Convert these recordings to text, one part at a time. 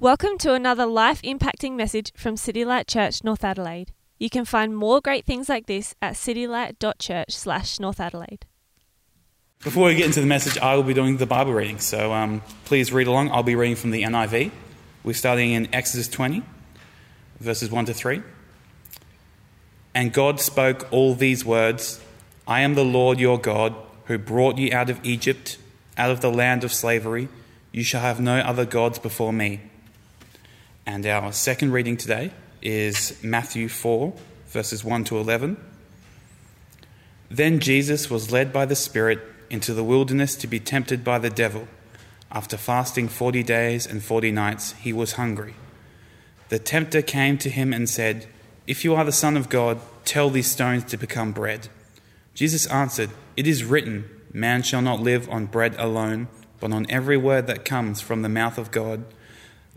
Welcome to another life impacting message from City Light Church, North Adelaide. You can find more great things like this at citylight.church slash North Adelaide. Before we get into the message, I will be doing the Bible reading. So um, please read along. I'll be reading from the NIV. We're starting in Exodus 20, verses 1 to 3. And God spoke all these words I am the Lord your God, who brought you out of Egypt, out of the land of slavery. You shall have no other gods before me. And our second reading today is Matthew 4, verses 1 to 11. Then Jesus was led by the Spirit into the wilderness to be tempted by the devil. After fasting 40 days and 40 nights, he was hungry. The tempter came to him and said, If you are the Son of God, tell these stones to become bread. Jesus answered, It is written, Man shall not live on bread alone, but on every word that comes from the mouth of God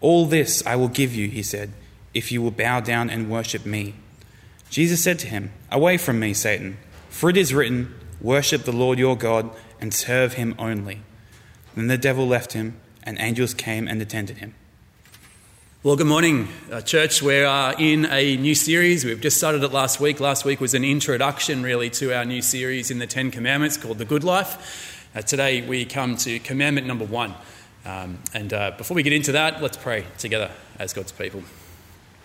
All this I will give you, he said, if you will bow down and worship me. Jesus said to him, Away from me, Satan, for it is written, Worship the Lord your God and serve him only. Then the devil left him, and angels came and attended him. Well, good morning, uh, church. We're uh, in a new series. We've just started it last week. Last week was an introduction, really, to our new series in the Ten Commandments called The Good Life. Uh, today we come to commandment number one. Um, and uh, before we get into that, let's pray together as God's people.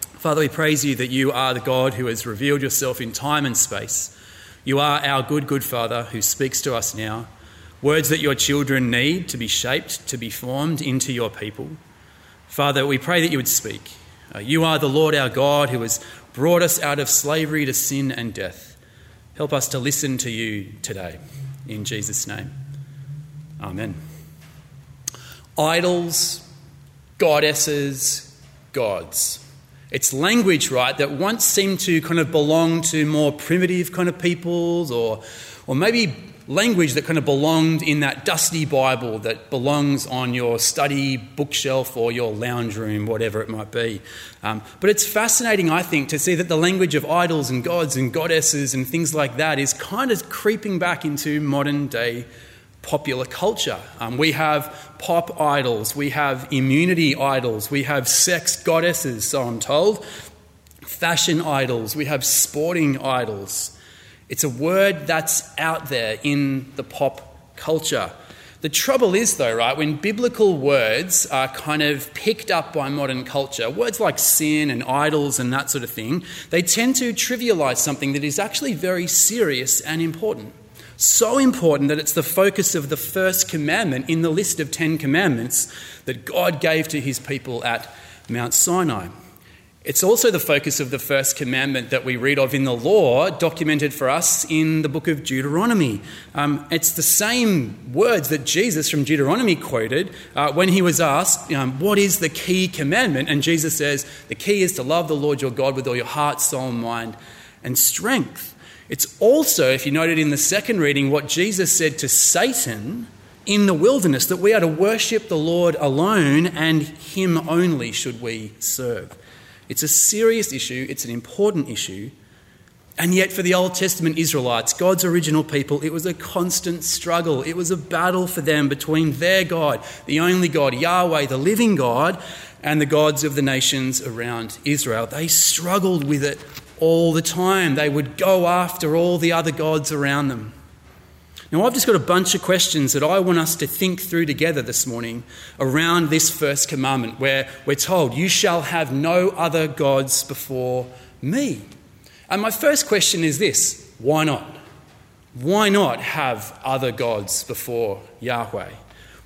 Father, we praise you that you are the God who has revealed yourself in time and space. You are our good, good Father who speaks to us now. Words that your children need to be shaped, to be formed into your people. Father, we pray that you would speak. Uh, you are the Lord our God who has brought us out of slavery to sin and death. Help us to listen to you today. In Jesus' name. Amen idols, goddesses, gods. It's language, right, that once seemed to kind of belong to more primitive kind of peoples, or, or maybe language that kind of belonged in that dusty Bible that belongs on your study bookshelf or your lounge room, whatever it might be. Um, but it's fascinating, I think, to see that the language of idols and gods and goddesses and things like that is kind of creeping back into modern day popular culture. Um, we have pop idols, we have immunity idols, we have sex goddesses, so I'm told, fashion idols, we have sporting idols. It's a word that's out there in the pop culture. The trouble is, though, right, when biblical words are kind of picked up by modern culture, words like sin and idols and that sort of thing, they tend to trivialize something that is actually very serious and important. So important that it's the focus of the first commandment in the list of Ten Commandments that God gave to his people at Mount Sinai. It's also the focus of the first commandment that we read of in the law, documented for us in the book of Deuteronomy. Um, it's the same words that Jesus from Deuteronomy quoted uh, when he was asked, um, What is the key commandment? And Jesus says, The key is to love the Lord your God with all your heart, soul, mind, and strength. It's also, if you noted in the second reading, what Jesus said to Satan in the wilderness that we are to worship the Lord alone and Him only should we serve. It's a serious issue, it's an important issue. And yet, for the Old Testament Israelites, God's original people, it was a constant struggle. It was a battle for them between their God, the only God, Yahweh, the living God, and the gods of the nations around Israel. They struggled with it all the time. They would go after all the other gods around them. Now, I've just got a bunch of questions that I want us to think through together this morning around this first commandment, where we're told, You shall have no other gods before me. And my first question is this why not? Why not have other gods before Yahweh?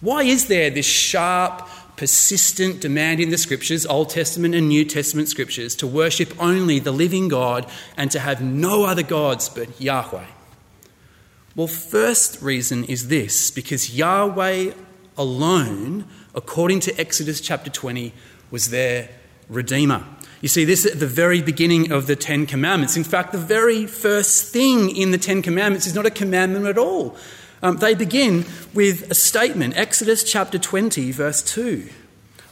Why is there this sharp persistent demand in the scriptures, Old Testament and New Testament scriptures, to worship only the living God and to have no other gods but Yahweh? Well, first reason is this because Yahweh alone, according to Exodus chapter 20, was their redeemer. You see, this at the very beginning of the Ten Commandments. In fact, the very first thing in the Ten Commandments is not a commandment at all. Um, they begin with a statement Exodus chapter 20, verse 2.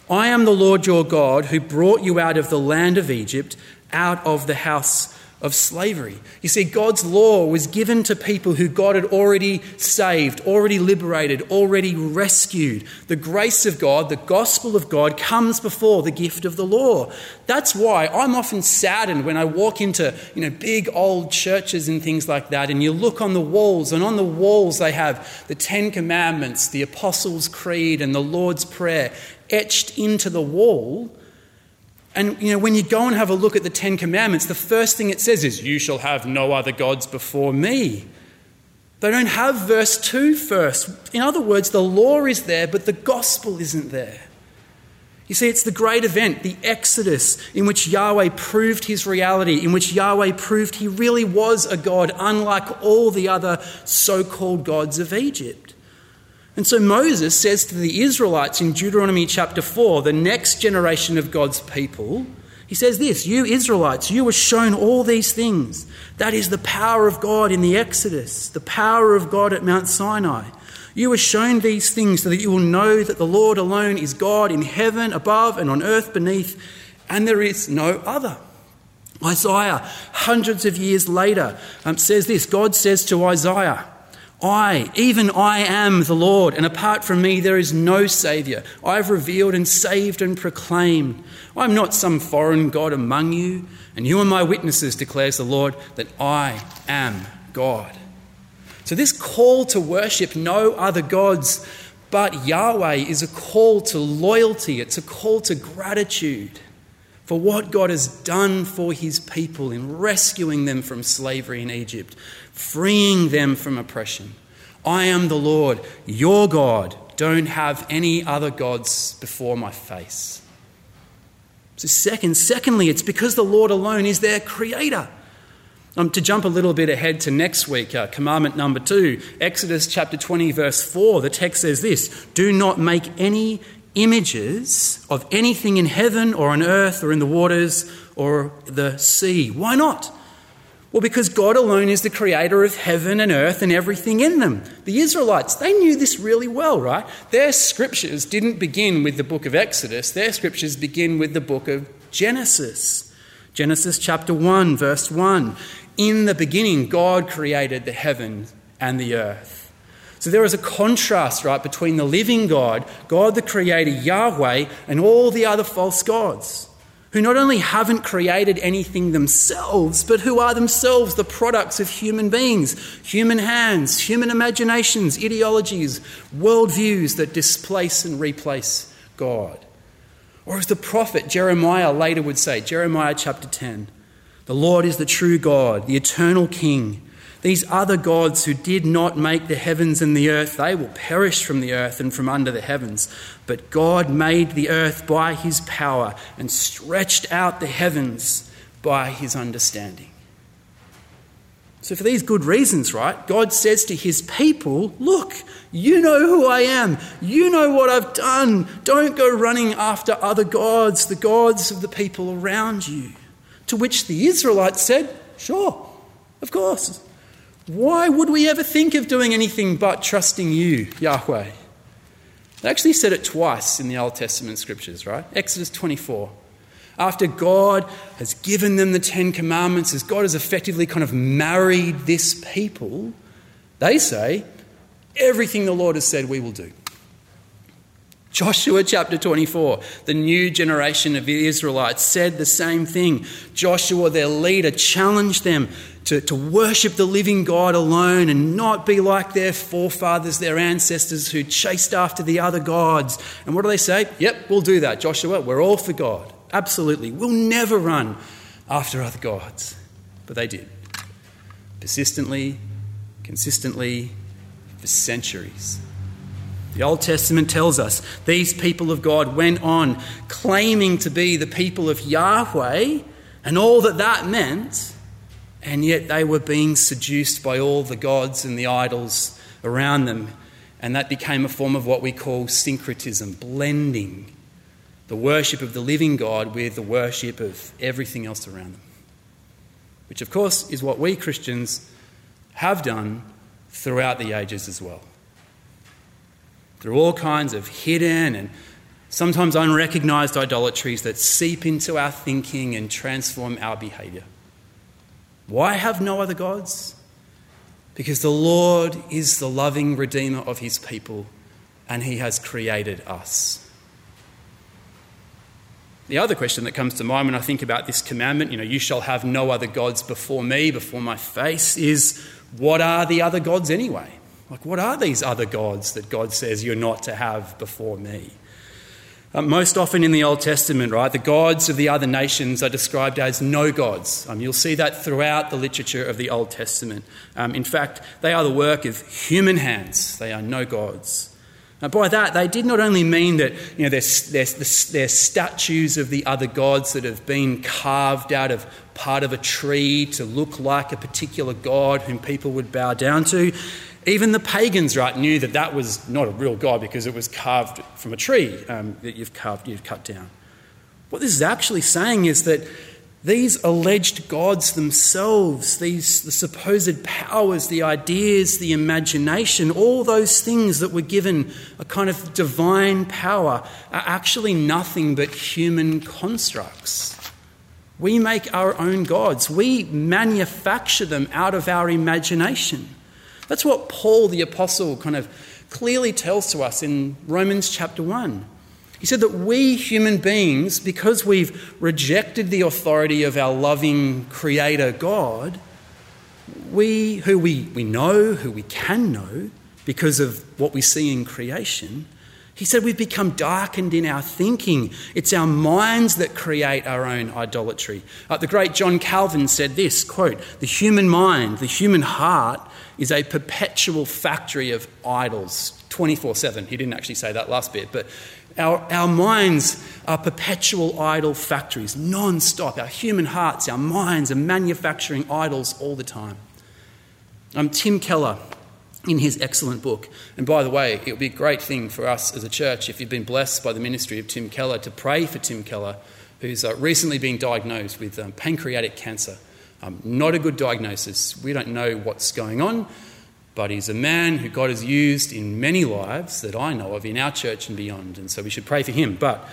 I am the Lord your God who brought you out of the land of Egypt, out of the house of slavery. You see, God's law was given to people who God had already saved, already liberated, already rescued. The grace of God, the gospel of God, comes before the gift of the law. That's why I'm often saddened when I walk into you know, big old churches and things like that, and you look on the walls, and on the walls they have the Ten Commandments, the Apostles' Creed, and the Lord's Prayer etched into the wall. And you know, when you go and have a look at the Ten Commandments, the first thing it says is, You shall have no other gods before me. They don't have verse 2 first. In other words, the law is there, but the gospel isn't there. You see, it's the great event, the Exodus, in which Yahweh proved his reality, in which Yahweh proved he really was a God, unlike all the other so called gods of Egypt. And so Moses says to the Israelites in Deuteronomy chapter 4, the next generation of God's people, he says this You Israelites, you were shown all these things. That is the power of God in the Exodus, the power of God at Mount Sinai. You were shown these things so that you will know that the Lord alone is God in heaven above and on earth beneath, and there is no other. Isaiah, hundreds of years later, um, says this God says to Isaiah, I, even I am the Lord, and apart from me there is no Saviour. I have revealed and saved and proclaimed. I am not some foreign God among you, and you are my witnesses, declares the Lord, that I am God. So, this call to worship no other gods but Yahweh is a call to loyalty, it's a call to gratitude for what God has done for his people in rescuing them from slavery in Egypt, freeing them from oppression. I am the Lord, your God. Don't have any other gods before my face. So, second, secondly, it's because the Lord alone is their creator. Um, to jump a little bit ahead to next week, uh, commandment number two, Exodus chapter 20, verse 4, the text says this Do not make any images of anything in heaven or on earth or in the waters or the sea. Why not? Well, because God alone is the creator of heaven and earth and everything in them. The Israelites, they knew this really well, right? Their scriptures didn't begin with the book of Exodus, their scriptures begin with the book of Genesis. Genesis chapter 1, verse 1. In the beginning, God created the heaven and the earth. So there is a contrast, right, between the living God, God the Creator, Yahweh, and all the other false gods, who not only haven't created anything themselves, but who are themselves the products of human beings, human hands, human imaginations, ideologies, worldviews that displace and replace God. Or as the prophet Jeremiah later would say, Jeremiah chapter 10, the Lord is the true God, the eternal King these other gods who did not make the heavens and the earth, they will perish from the earth and from under the heavens. But God made the earth by his power and stretched out the heavens by his understanding. So, for these good reasons, right, God says to his people, Look, you know who I am. You know what I've done. Don't go running after other gods, the gods of the people around you. To which the Israelites said, Sure, of course. Why would we ever think of doing anything but trusting you, Yahweh? They actually said it twice in the Old Testament scriptures, right? Exodus 24. After God has given them the Ten Commandments, as God has effectively kind of married this people, they say, everything the Lord has said we will do. Joshua chapter 24, the new generation of the Israelites said the same thing. Joshua, their leader, challenged them to, to worship the living God alone and not be like their forefathers, their ancestors who chased after the other gods. And what do they say? Yep, we'll do that, Joshua. We're all for God. Absolutely. We'll never run after other gods. But they did. Persistently, consistently, for centuries. The Old Testament tells us these people of God went on claiming to be the people of Yahweh, and all that that meant and yet they were being seduced by all the gods and the idols around them. And that became a form of what we call syncretism, blending. the worship of the living God with the worship of everything else around them. Which, of course, is what we Christians have done throughout the ages as well. Through all kinds of hidden and sometimes unrecognized idolatries that seep into our thinking and transform our behavior. Why have no other gods? Because the Lord is the loving Redeemer of his people and he has created us. The other question that comes to mind when I think about this commandment, you know, you shall have no other gods before me, before my face, is what are the other gods anyway? Like, what are these other gods that God says you're not to have before me? Uh, most often in the Old Testament, right, the gods of the other nations are described as no gods. Um, you'll see that throughout the literature of the Old Testament. Um, in fact, they are the work of human hands, they are no gods. Now, by that, they did not only mean that you know, they're, they're, they're statues of the other gods that have been carved out of part of a tree to look like a particular god whom people would bow down to. Even the pagans, right, knew that that was not a real god because it was carved from a tree um, that you've carved, you've cut down. What this is actually saying is that these alleged gods themselves, these the supposed powers, the ideas, the imagination, all those things that were given a kind of divine power are actually nothing but human constructs. We make our own gods. We manufacture them out of our imagination. That's what Paul the Apostle kind of clearly tells to us in Romans chapter 1. He said that we human beings, because we've rejected the authority of our loving Creator God, we who we, we know, who we can know, because of what we see in creation, he said we've become darkened in our thinking. It's our minds that create our own idolatry. Uh, the great John Calvin said this quote, The human mind, the human heart, is a perpetual factory of idols 24 7. He didn't actually say that last bit, but our, our minds are perpetual idol factories, non stop. Our human hearts, our minds are manufacturing idols all the time. Um, Tim Keller, in his excellent book, and by the way, it would be a great thing for us as a church if you've been blessed by the ministry of Tim Keller to pray for Tim Keller, who's uh, recently been diagnosed with um, pancreatic cancer. Um, not a good diagnosis. We don't know what's going on but he's a man who God has used in many lives that I know of in our church and beyond. And so we should pray for him. But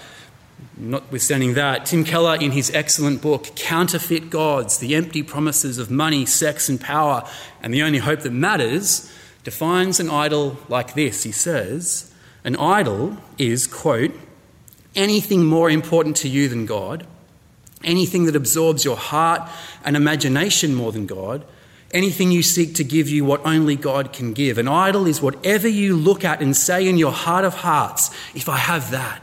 notwithstanding that, Tim Keller, in his excellent book, Counterfeit Gods The Empty Promises of Money, Sex, and Power, and the Only Hope That Matters, defines an idol like this. He says, An idol is, quote, anything more important to you than God, anything that absorbs your heart and imagination more than God anything you seek to give you what only God can give. An idol is whatever you look at and say in your heart of hearts, if I have that,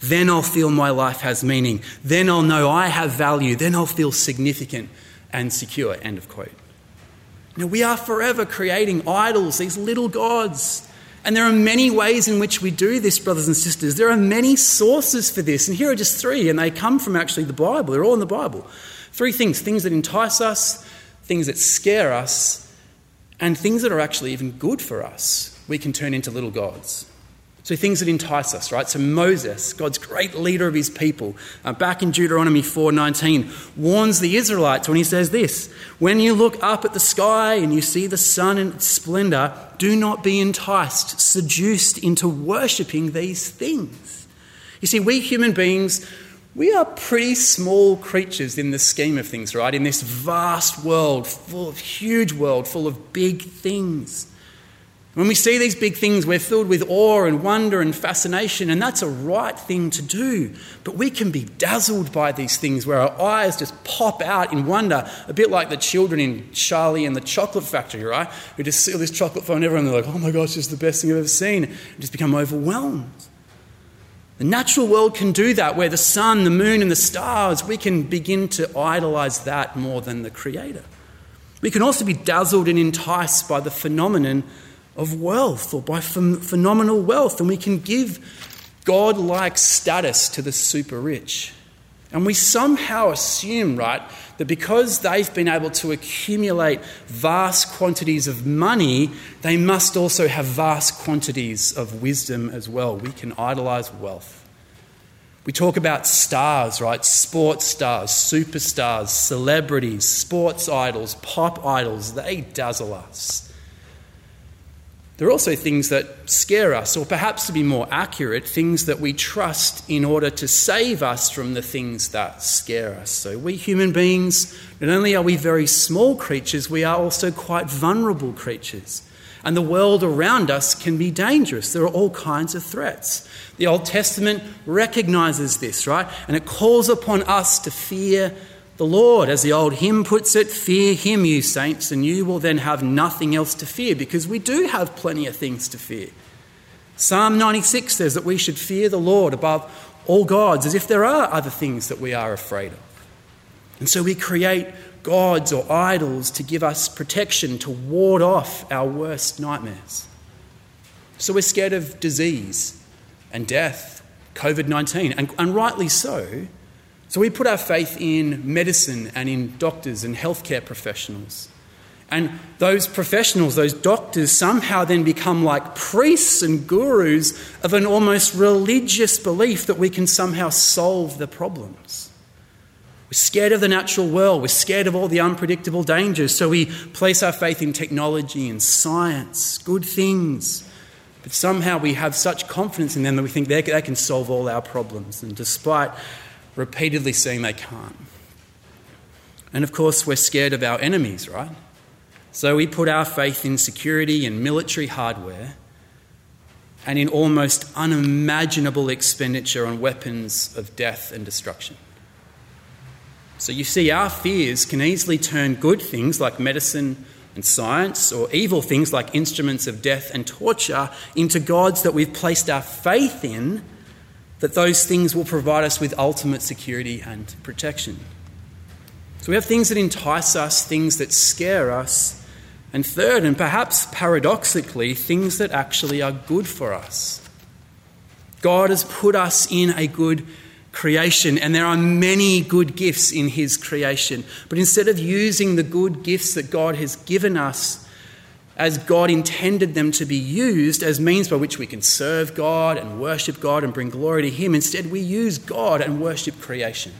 then I'll feel my life has meaning. Then I'll know I have value. Then I'll feel significant and secure. End of quote. Now, we are forever creating idols, these little gods. And there are many ways in which we do this, brothers and sisters. There are many sources for this. And here are just three, and they come from actually the Bible. They're all in the Bible. Three things things that entice us, things that scare us, and things that are actually even good for us, we can turn into little gods. So things that entice us, right? So Moses, God's great leader of his people, uh, back in Deuteronomy 4:19, warns the Israelites when he says this: "When you look up at the sky and you see the sun in its splendor, do not be enticed, seduced into worshipping these things." You see, we human beings we are pretty small creatures in the scheme of things, right? In this vast world, full of huge world, full of big things. When we see these big things, we're filled with awe and wonder and fascination, and that's a right thing to do. But we can be dazzled by these things where our eyes just pop out in wonder, a bit like the children in Charlie and the Chocolate Factory, right? Who just see all this chocolate phone, everyone, they're like, oh my gosh, this is the best thing I've ever seen, and just become overwhelmed. The natural world can do that, where the sun, the moon, and the stars, we can begin to idolize that more than the Creator. We can also be dazzled and enticed by the phenomenon of wealth or by ph- phenomenal wealth, and we can give God like status to the super rich. And we somehow assume, right, that because they've been able to accumulate vast quantities of money, they must also have vast quantities of wisdom as well. We can idolize wealth. We talk about stars, right? Sports stars, superstars, celebrities, sports idols, pop idols. They dazzle us. There are also things that scare us, or perhaps to be more accurate, things that we trust in order to save us from the things that scare us. So, we human beings, not only are we very small creatures, we are also quite vulnerable creatures. And the world around us can be dangerous. There are all kinds of threats. The Old Testament recognizes this, right? And it calls upon us to fear the Lord. As the old hymn puts it, fear him, you saints, and you will then have nothing else to fear, because we do have plenty of things to fear. Psalm 96 says that we should fear the Lord above all gods, as if there are other things that we are afraid of. And so we create gods or idols to give us protection, to ward off our worst nightmares. So we're scared of disease and death, COVID 19, and, and rightly so. So we put our faith in medicine and in doctors and healthcare professionals. And those professionals, those doctors, somehow then become like priests and gurus of an almost religious belief that we can somehow solve the problems. We're scared of the natural world, we're scared of all the unpredictable dangers, so we place our faith in technology and science, good things. But somehow we have such confidence in them that we think they can solve all our problems. And despite repeatedly saying they can't. And of course, we're scared of our enemies, right? So we put our faith in security and military hardware and in almost unimaginable expenditure on weapons of death and destruction. So you see, our fears can easily turn good things like medicine and science, or evil things like instruments of death and torture, into gods that we've placed our faith in that those things will provide us with ultimate security and protection. So we have things that entice us, things that scare us, and third, and perhaps paradoxically, things that actually are good for us. God has put us in a good creation, and there are many good gifts in His creation. But instead of using the good gifts that God has given us as God intended them to be used as means by which we can serve God and worship God and bring glory to Him. Instead, we use God and worship creation.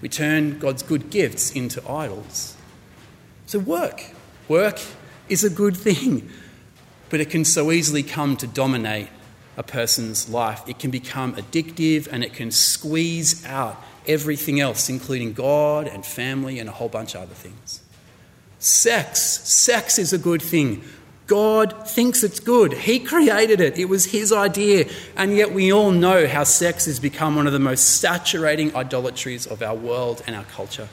We turn God's good gifts into idols. So, work. Work is a good thing, but it can so easily come to dominate a person's life. It can become addictive and it can squeeze out everything else, including God and family and a whole bunch of other things. Sex. Sex is a good thing. God thinks it's good. He created it. It was His idea. And yet we all know how sex has become one of the most saturating idolatries of our world and our culture.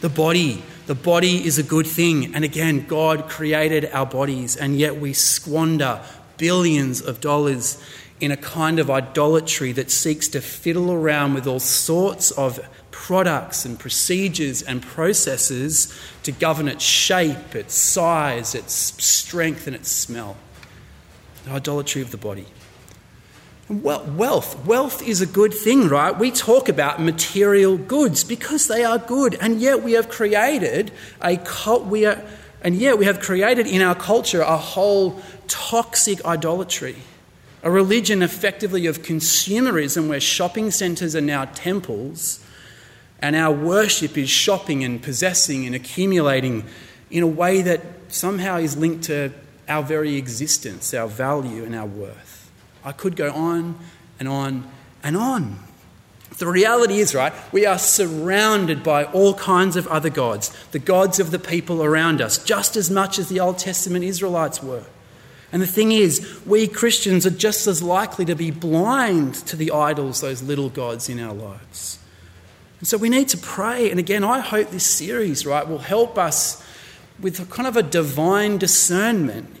The body. The body is a good thing. And again, God created our bodies, and yet we squander billions of dollars in a kind of idolatry that seeks to fiddle around with all sorts of products and procedures and processes to govern its shape, its size, its strength, and its smell. The idolatry of the body. wealth. Wealth is a good thing, right? We talk about material goods because they are good, and yet we have created a cult. We are, and yet we have created in our culture a whole toxic idolatry a religion effectively of consumerism where shopping centres are now temples and our worship is shopping and possessing and accumulating in a way that somehow is linked to our very existence, our value, and our worth. I could go on and on and on. The reality is, right, we are surrounded by all kinds of other gods, the gods of the people around us, just as much as the Old Testament Israelites were. And the thing is, we Christians are just as likely to be blind to the idols, those little gods in our lives. And so we need to pray. And again, I hope this series, right, will help us with kind of a divine discernment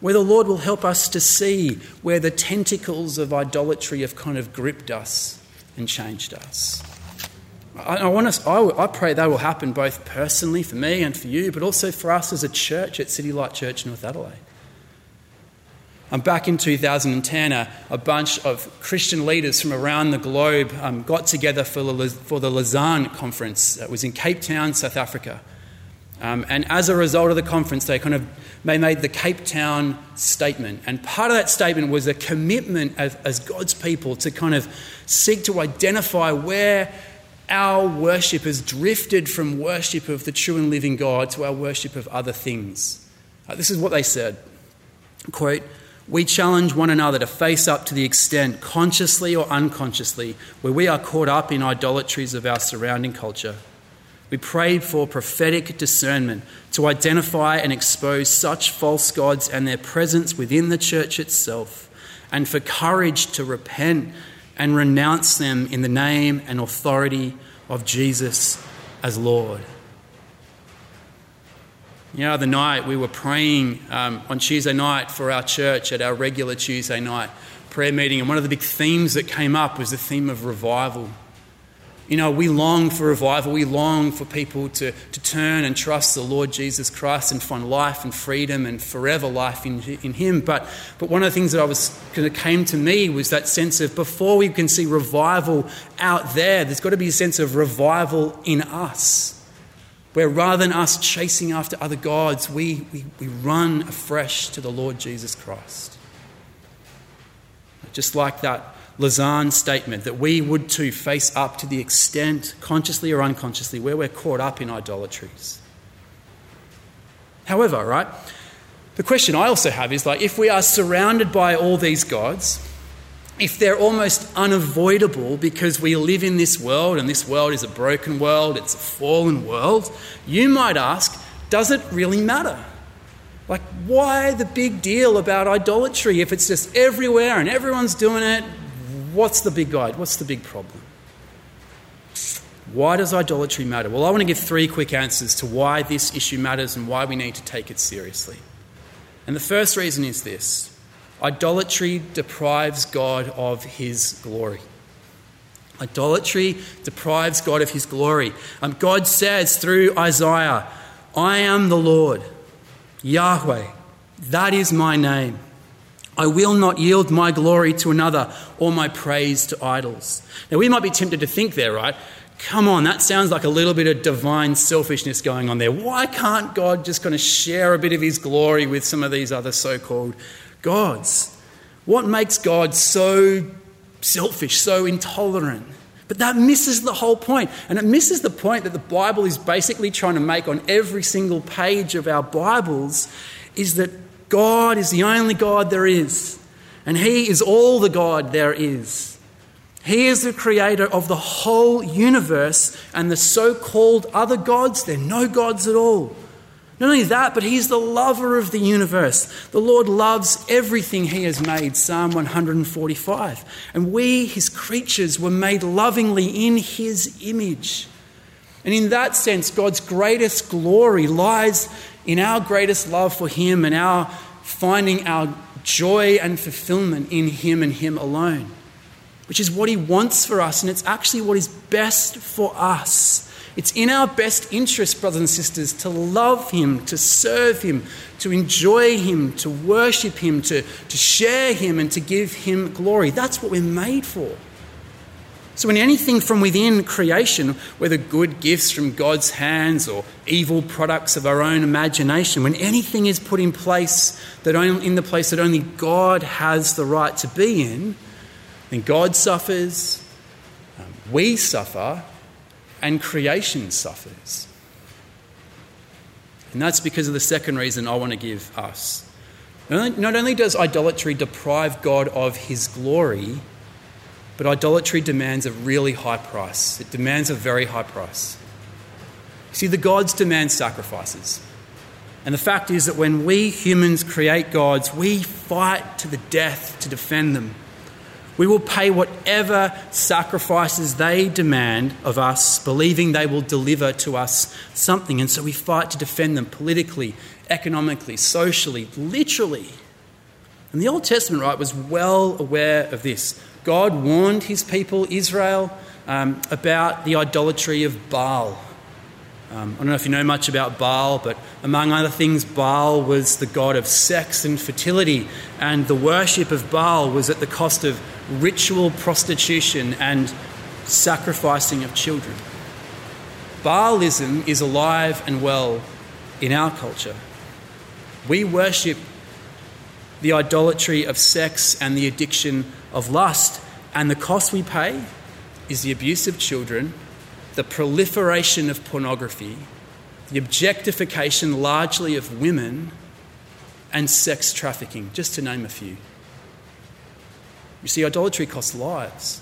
where the Lord will help us to see where the tentacles of idolatry have kind of gripped us and changed us. I, I want us, I, I pray that will happen both personally for me and for you, but also for us as a church at City Light Church North Adelaide. Um, back in 2010, a, a, bunch of Christian leaders from around the globe um, got together for the, for the Lausanne conference. It was in Cape Town, South Africa. Um, and as a result of the conference, they kind of they made the Cape Town statement. And part of that statement was a commitment as, as God's people to kind of seek to identify where our worship has drifted from worship of the true and living God to our worship of other things. Uh, this is what they said quote, we challenge one another to face up to the extent, consciously or unconsciously, where we are caught up in idolatries of our surrounding culture. We prayed for prophetic discernment to identify and expose such false gods and their presence within the church itself, and for courage to repent and renounce them in the name and authority of Jesus as Lord. You know, the night we were praying um, on Tuesday night for our church at our regular Tuesday night prayer meeting, and one of the big themes that came up was the theme of revival. You know, we long for revival. We long for people to, to turn and trust the Lord Jesus Christ and find life and freedom and forever life in, in Him. But, but one of the things that I was kind of came to me was that sense of before we can see revival out there, there's got to be a sense of revival in us. Where rather than us chasing after other gods, we, we, we run afresh to the Lord Jesus Christ. Just like that Lausanne statement that we would too face up to the extent, consciously or unconsciously, where we're caught up in idolatries. However, right, the question I also have is like, if we are surrounded by all these gods, if they're almost unavoidable because we live in this world and this world is a broken world, it's a fallen world, you might ask, does it really matter? Like, why the big deal about idolatry if it's just everywhere and everyone's doing it? What's the big guide? What's the big problem? Why does idolatry matter? Well, I want to give three quick answers to why this issue matters and why we need to take it seriously. And the first reason is this idolatry deprives God of his glory. Idolatry deprives God of his glory. Um, God says through Isaiah, I am the Lord, Yahweh, that is my name. I will not yield my glory to another or my praise to idols. Now, we might be tempted to think there, right? Come on, that sounds like a little bit of divine selfishness going on there. Why can't God just kind of share a bit of his glory with some of these other so called gods? What makes God so selfish, so intolerant? But that misses the whole point. And it misses the point that the Bible is basically trying to make on every single page of our Bibles is that God is the only God there is, and He is all the God there is. He is the creator of the whole universe, and the so called other gods, they're no gods at all. Not only that, but He's the lover of the universe. The Lord loves everything He has made, Psalm 145. And we, His creatures, were made lovingly in His image. And in that sense, God's greatest glory lies in our greatest love for Him and our finding our joy and fulfillment in Him and Him alone, which is what He wants for us, and it's actually what is best for us. It's in our best interest, brothers and sisters, to love Him, to serve Him, to enjoy Him, to worship Him, to, to share Him, and to give Him glory. That's what we're made for. So, when anything from within creation, whether good gifts from God's hands or evil products of our own imagination, when anything is put in place that only, in the place that only God has the right to be in, then God suffers, um, we suffer, and creation suffers. And that's because of the second reason I want to give us. Not only does idolatry deprive God of his glory, but idolatry demands a really high price. It demands a very high price. See, the gods demand sacrifices. And the fact is that when we humans create gods, we fight to the death to defend them. We will pay whatever sacrifices they demand of us, believing they will deliver to us something. And so we fight to defend them politically, economically, socially, literally. And the Old Testament, right, was well aware of this. God warned his people, Israel, um, about the idolatry of Baal. Um, I don't know if you know much about Baal, but among other things, Baal was the god of sex and fertility, and the worship of Baal was at the cost of ritual prostitution and sacrificing of children. Baalism is alive and well in our culture. We worship the idolatry of sex and the addiction of lust, and the cost we pay is the abuse of children, the proliferation of pornography, the objectification largely of women, and sex trafficking, just to name a few. You see, idolatry costs lives.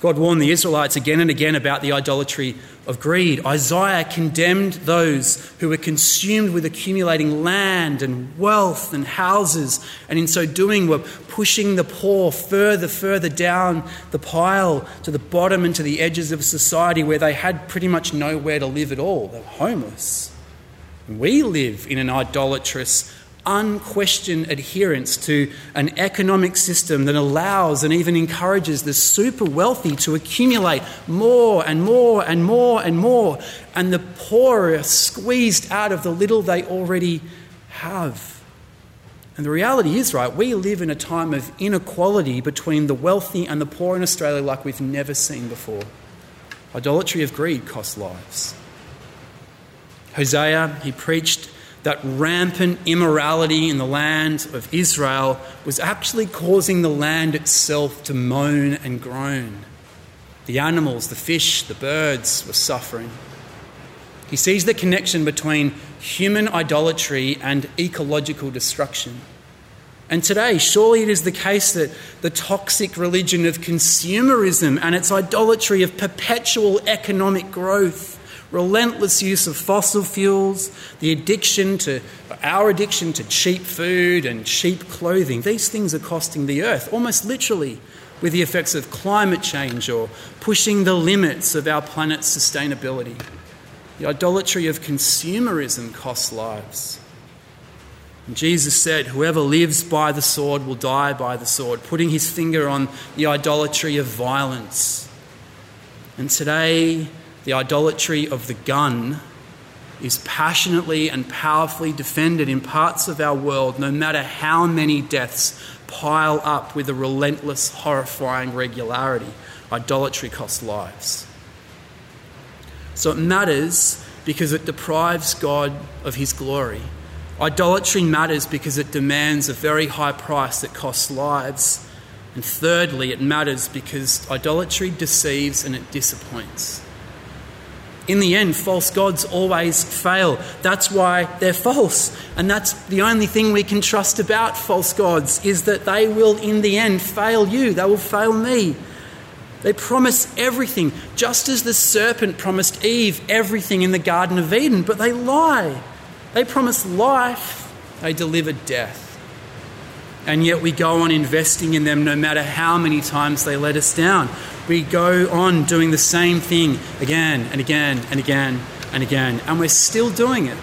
God warned the Israelites again and again about the idolatry of greed. Isaiah condemned those who were consumed with accumulating land and wealth and houses, and in so doing were pushing the poor further, further down the pile to the bottom and to the edges of society where they had pretty much nowhere to live at all. They were homeless. We live in an idolatrous unquestioned adherence to an economic system that allows and even encourages the super wealthy to accumulate more and more and more and more, and the poor are squeezed out of the little they already have. And the reality is, right, we live in a time of inequality between the wealthy and the poor in Australia like we've never seen before. Idolatry of greed costs lives. Hosea, he preached that rampant immorality in the land of Israel was actually causing the land itself to moan and groan. The animals, the fish, the birds were suffering. He sees the connection between human idolatry and ecological destruction. And today, surely it is the case that the toxic religion of consumerism and its idolatry of perpetual economic growth relentless use of fossil fuels, the addiction to our addiction to cheap food and cheap clothing, these things are costing the earth, almost literally, with the effects of climate change or pushing the limits of our planet's sustainability. The idolatry of consumerism costs lives. And Jesus said, Whoever lives by the sword will die by the sword, putting his finger on the idolatry of violence. And today, the idolatry of the gun is passionately and powerfully defended in parts of our world, no matter how many deaths pile up with a relentless, horrifying regularity. Idolatry costs lives. So it matters because it deprives God of his glory. Idolatry matters because it demands a very high price that costs lives. And thirdly, it matters because idolatry deceives and it disappoints. In the end, false gods always fail. That's why they're false. And that's the only thing we can trust about false gods is that they will, in the end, fail you. They will fail me. They promise everything, just as the serpent promised Eve everything in the Garden of Eden, but they lie. They promise life, they deliver death. And yet we go on investing in them no matter how many times they let us down we go on doing the same thing again and again and again and again, and we're still doing it.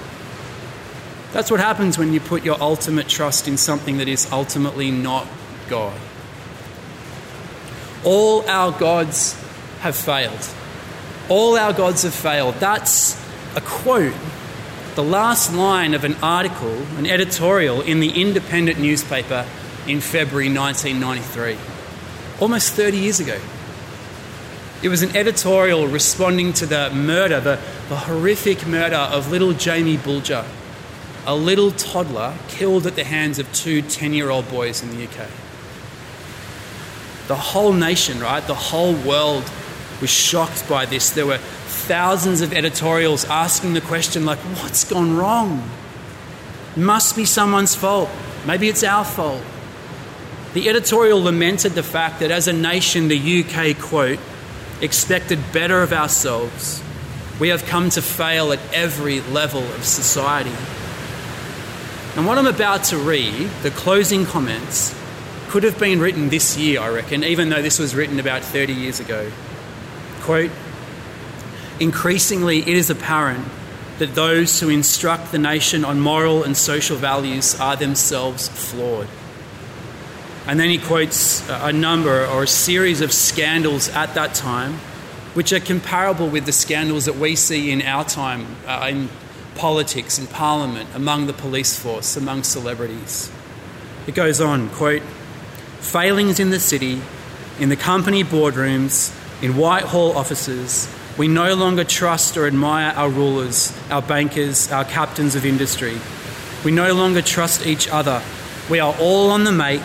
That's what happens when you put your ultimate trust in something that is ultimately not God. All our gods have failed. All our gods have failed. That's a quote, the last line of an article, an editorial in the Independent newspaper in February 1993, almost 30 years ago. It was an editorial responding to the murder, the, the horrific murder of little Jamie Bulger, a little toddler killed at the hands of two 10 year old boys in the UK. The whole nation, right, the whole world was shocked by this. There were thousands of editorials asking the question, like, what's gone wrong? Must be someone's fault. Maybe it's our fault. The editorial lamented the fact that as a nation, the UK, quote, expected better of ourselves, we have come to fail at every level of society. And what I'm about to read, the closing comments, could have been written this year, I reckon, even though this was written about 30 years ago. Quote Increasingly, it is apparent that those who instruct the nation on moral and social values are themselves flawed. And then he quotes a number or a series of scandals at that time, which are comparable with the scandals that we see in our time uh, in politics, in parliament, among the police force, among celebrities. It goes on, quote, failings in the city, in the company boardrooms, in Whitehall offices, We no longer trust or admire our rulers, our bankers, our captains of industry. We no longer trust each other. We are all on the make.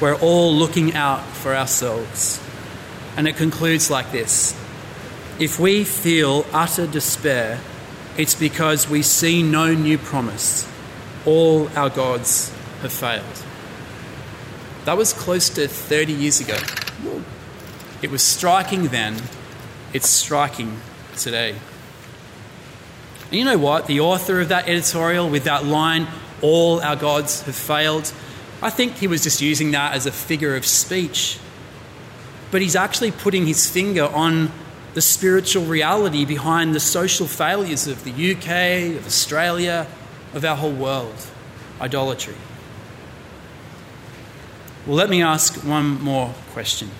We're all looking out for ourselves. And it concludes like this If we feel utter despair, it's because we see no new promise. All our gods have failed. That was close to 30 years ago. It was striking then, it's striking today. And you know what? The author of that editorial with that line, all our gods have failed, I think he was just using that as a figure of speech. But he's actually putting his finger on the spiritual reality behind the social failures of the UK, of Australia, of our whole world idolatry. Well, let me ask one more question.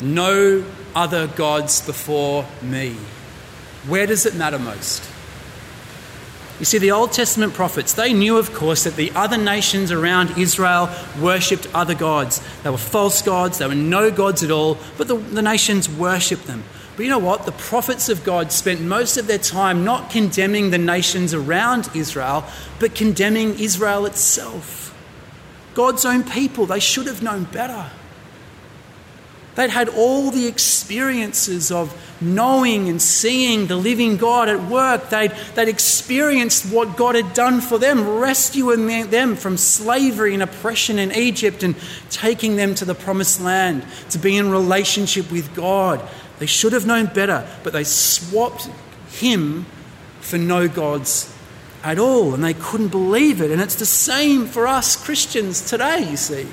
No other gods before me. Where does it matter most? You see, the Old Testament prophets, they knew, of course, that the other nations around Israel worshipped other gods. They were false gods, they were no gods at all, but the, the nations worshipped them. But you know what? The prophets of God spent most of their time not condemning the nations around Israel, but condemning Israel itself. God's own people, they should have known better. They'd had all the experiences of knowing and seeing the living God at work. They'd, they'd experienced what God had done for them, rescuing them from slavery and oppression in Egypt and taking them to the promised land to be in relationship with God. They should have known better, but they swapped Him for no gods at all, and they couldn't believe it. And it's the same for us Christians today, you see.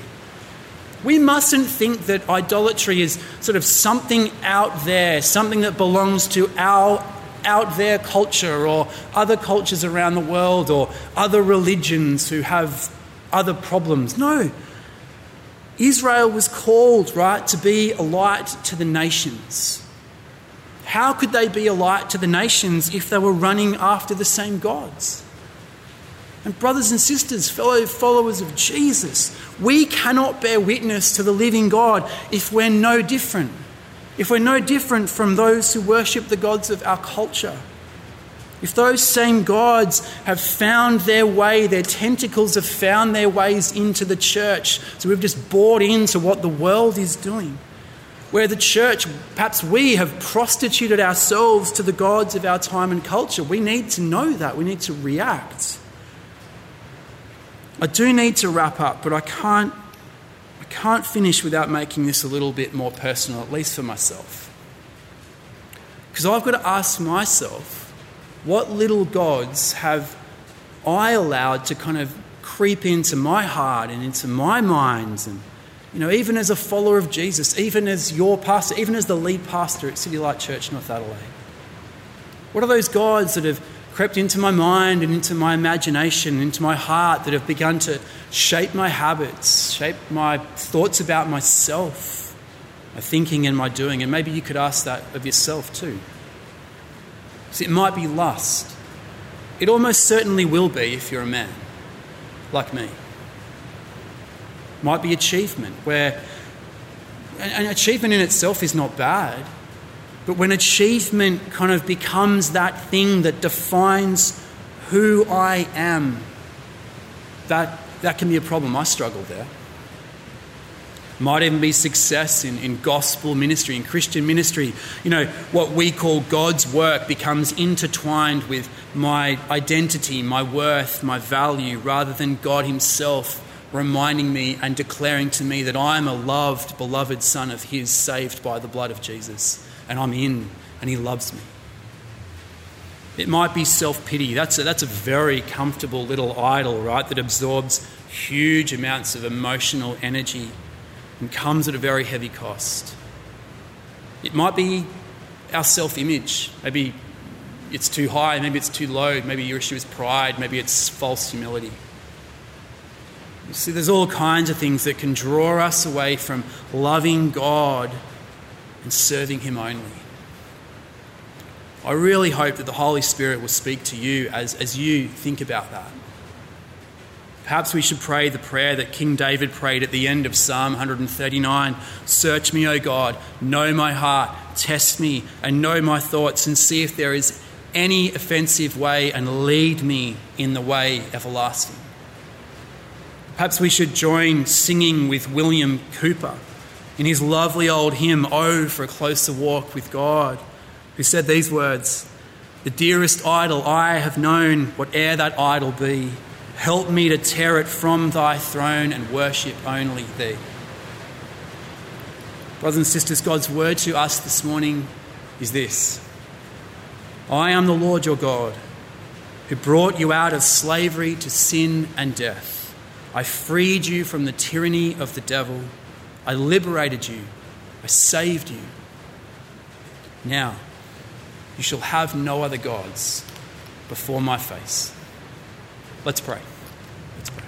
We mustn't think that idolatry is sort of something out there, something that belongs to our out there culture or other cultures around the world or other religions who have other problems. No. Israel was called, right, to be a light to the nations. How could they be a light to the nations if they were running after the same gods? And, brothers and sisters, fellow followers of Jesus, we cannot bear witness to the living God if we're no different. If we're no different from those who worship the gods of our culture. If those same gods have found their way, their tentacles have found their ways into the church, so we've just bought into what the world is doing. Where the church, perhaps we have prostituted ourselves to the gods of our time and culture, we need to know that. We need to react. I do need to wrap up, but I can't, I can't finish without making this a little bit more personal, at least for myself. Because I've got to ask myself, what little gods have I allowed to kind of creep into my heart and into my mind? And, you know, even as a follower of Jesus, even as your pastor, even as the lead pastor at City Light Church North Adelaide. What are those gods that have crept into my mind and into my imagination, into my heart that have begun to shape my habits, shape my thoughts about myself, my thinking and my doing. And maybe you could ask that of yourself too. See, it might be lust. It almost certainly will be if you're a man like me. Might be achievement, where an achievement in itself is not bad. But when achievement kind of becomes that thing that defines who I am, that, that can be a problem. I struggle there. Might even be success in, in gospel ministry, in Christian ministry. You know, what we call God's work becomes intertwined with my identity, my worth, my value, rather than God Himself reminding me and declaring to me that I am a loved, beloved Son of His, saved by the blood of Jesus and I'm in and He loves me. It might be self pity. That's a, that's a very comfortable little idol, right, that absorbs huge amounts of emotional energy and comes at a very heavy cost. It might be our self image. Maybe it's too high, maybe it's too low, maybe your issue is pride, maybe it's false humility. You see, there's all kinds of things that can draw us away from loving God and serving Him only. I really hope that the Holy Spirit will speak to you as, as you think about that. Perhaps we should pray the prayer that King David prayed at the end of Psalm 139 Search me, O God, know my heart, test me, and know my thoughts, and see if there is any offensive way, and lead me in the way everlasting. Perhaps we should join singing with William Cowper in his lovely old hymn, Oh, for a closer walk with God, who said these words The dearest idol I have known, whate'er that idol be, help me to tear it from thy throne and worship only thee. Brothers and sisters, God's word to us this morning is this I am the Lord your God, who brought you out of slavery to sin and death. I freed you from the tyranny of the devil. I liberated you. I saved you. Now, you shall have no other gods before my face. Let's pray. Let's pray.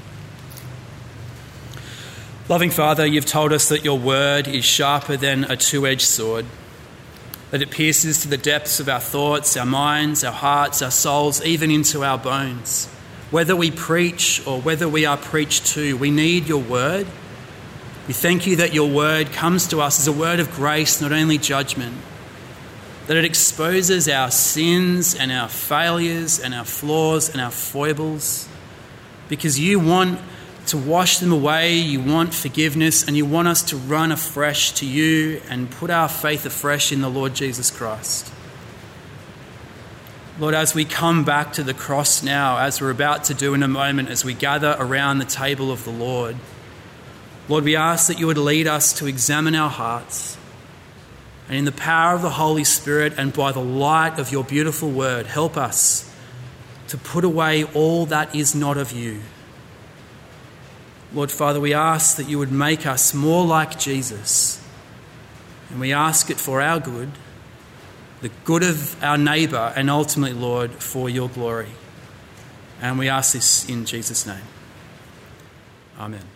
Loving Father, you've told us that your word is sharper than a two edged sword, that it pierces to the depths of our thoughts, our minds, our hearts, our souls, even into our bones. Whether we preach or whether we are preached to, we need your word. We thank you that your word comes to us as a word of grace, not only judgment, that it exposes our sins and our failures and our flaws and our foibles, because you want to wash them away, you want forgiveness, and you want us to run afresh to you and put our faith afresh in the Lord Jesus Christ. Lord, as we come back to the cross now, as we're about to do in a moment, as we gather around the table of the Lord, Lord, we ask that you would lead us to examine our hearts. And in the power of the Holy Spirit and by the light of your beautiful word, help us to put away all that is not of you. Lord Father, we ask that you would make us more like Jesus. And we ask it for our good the good of our neighbour, and ultimately, Lord, for your glory. And we ask this in Jesus' name. Amen.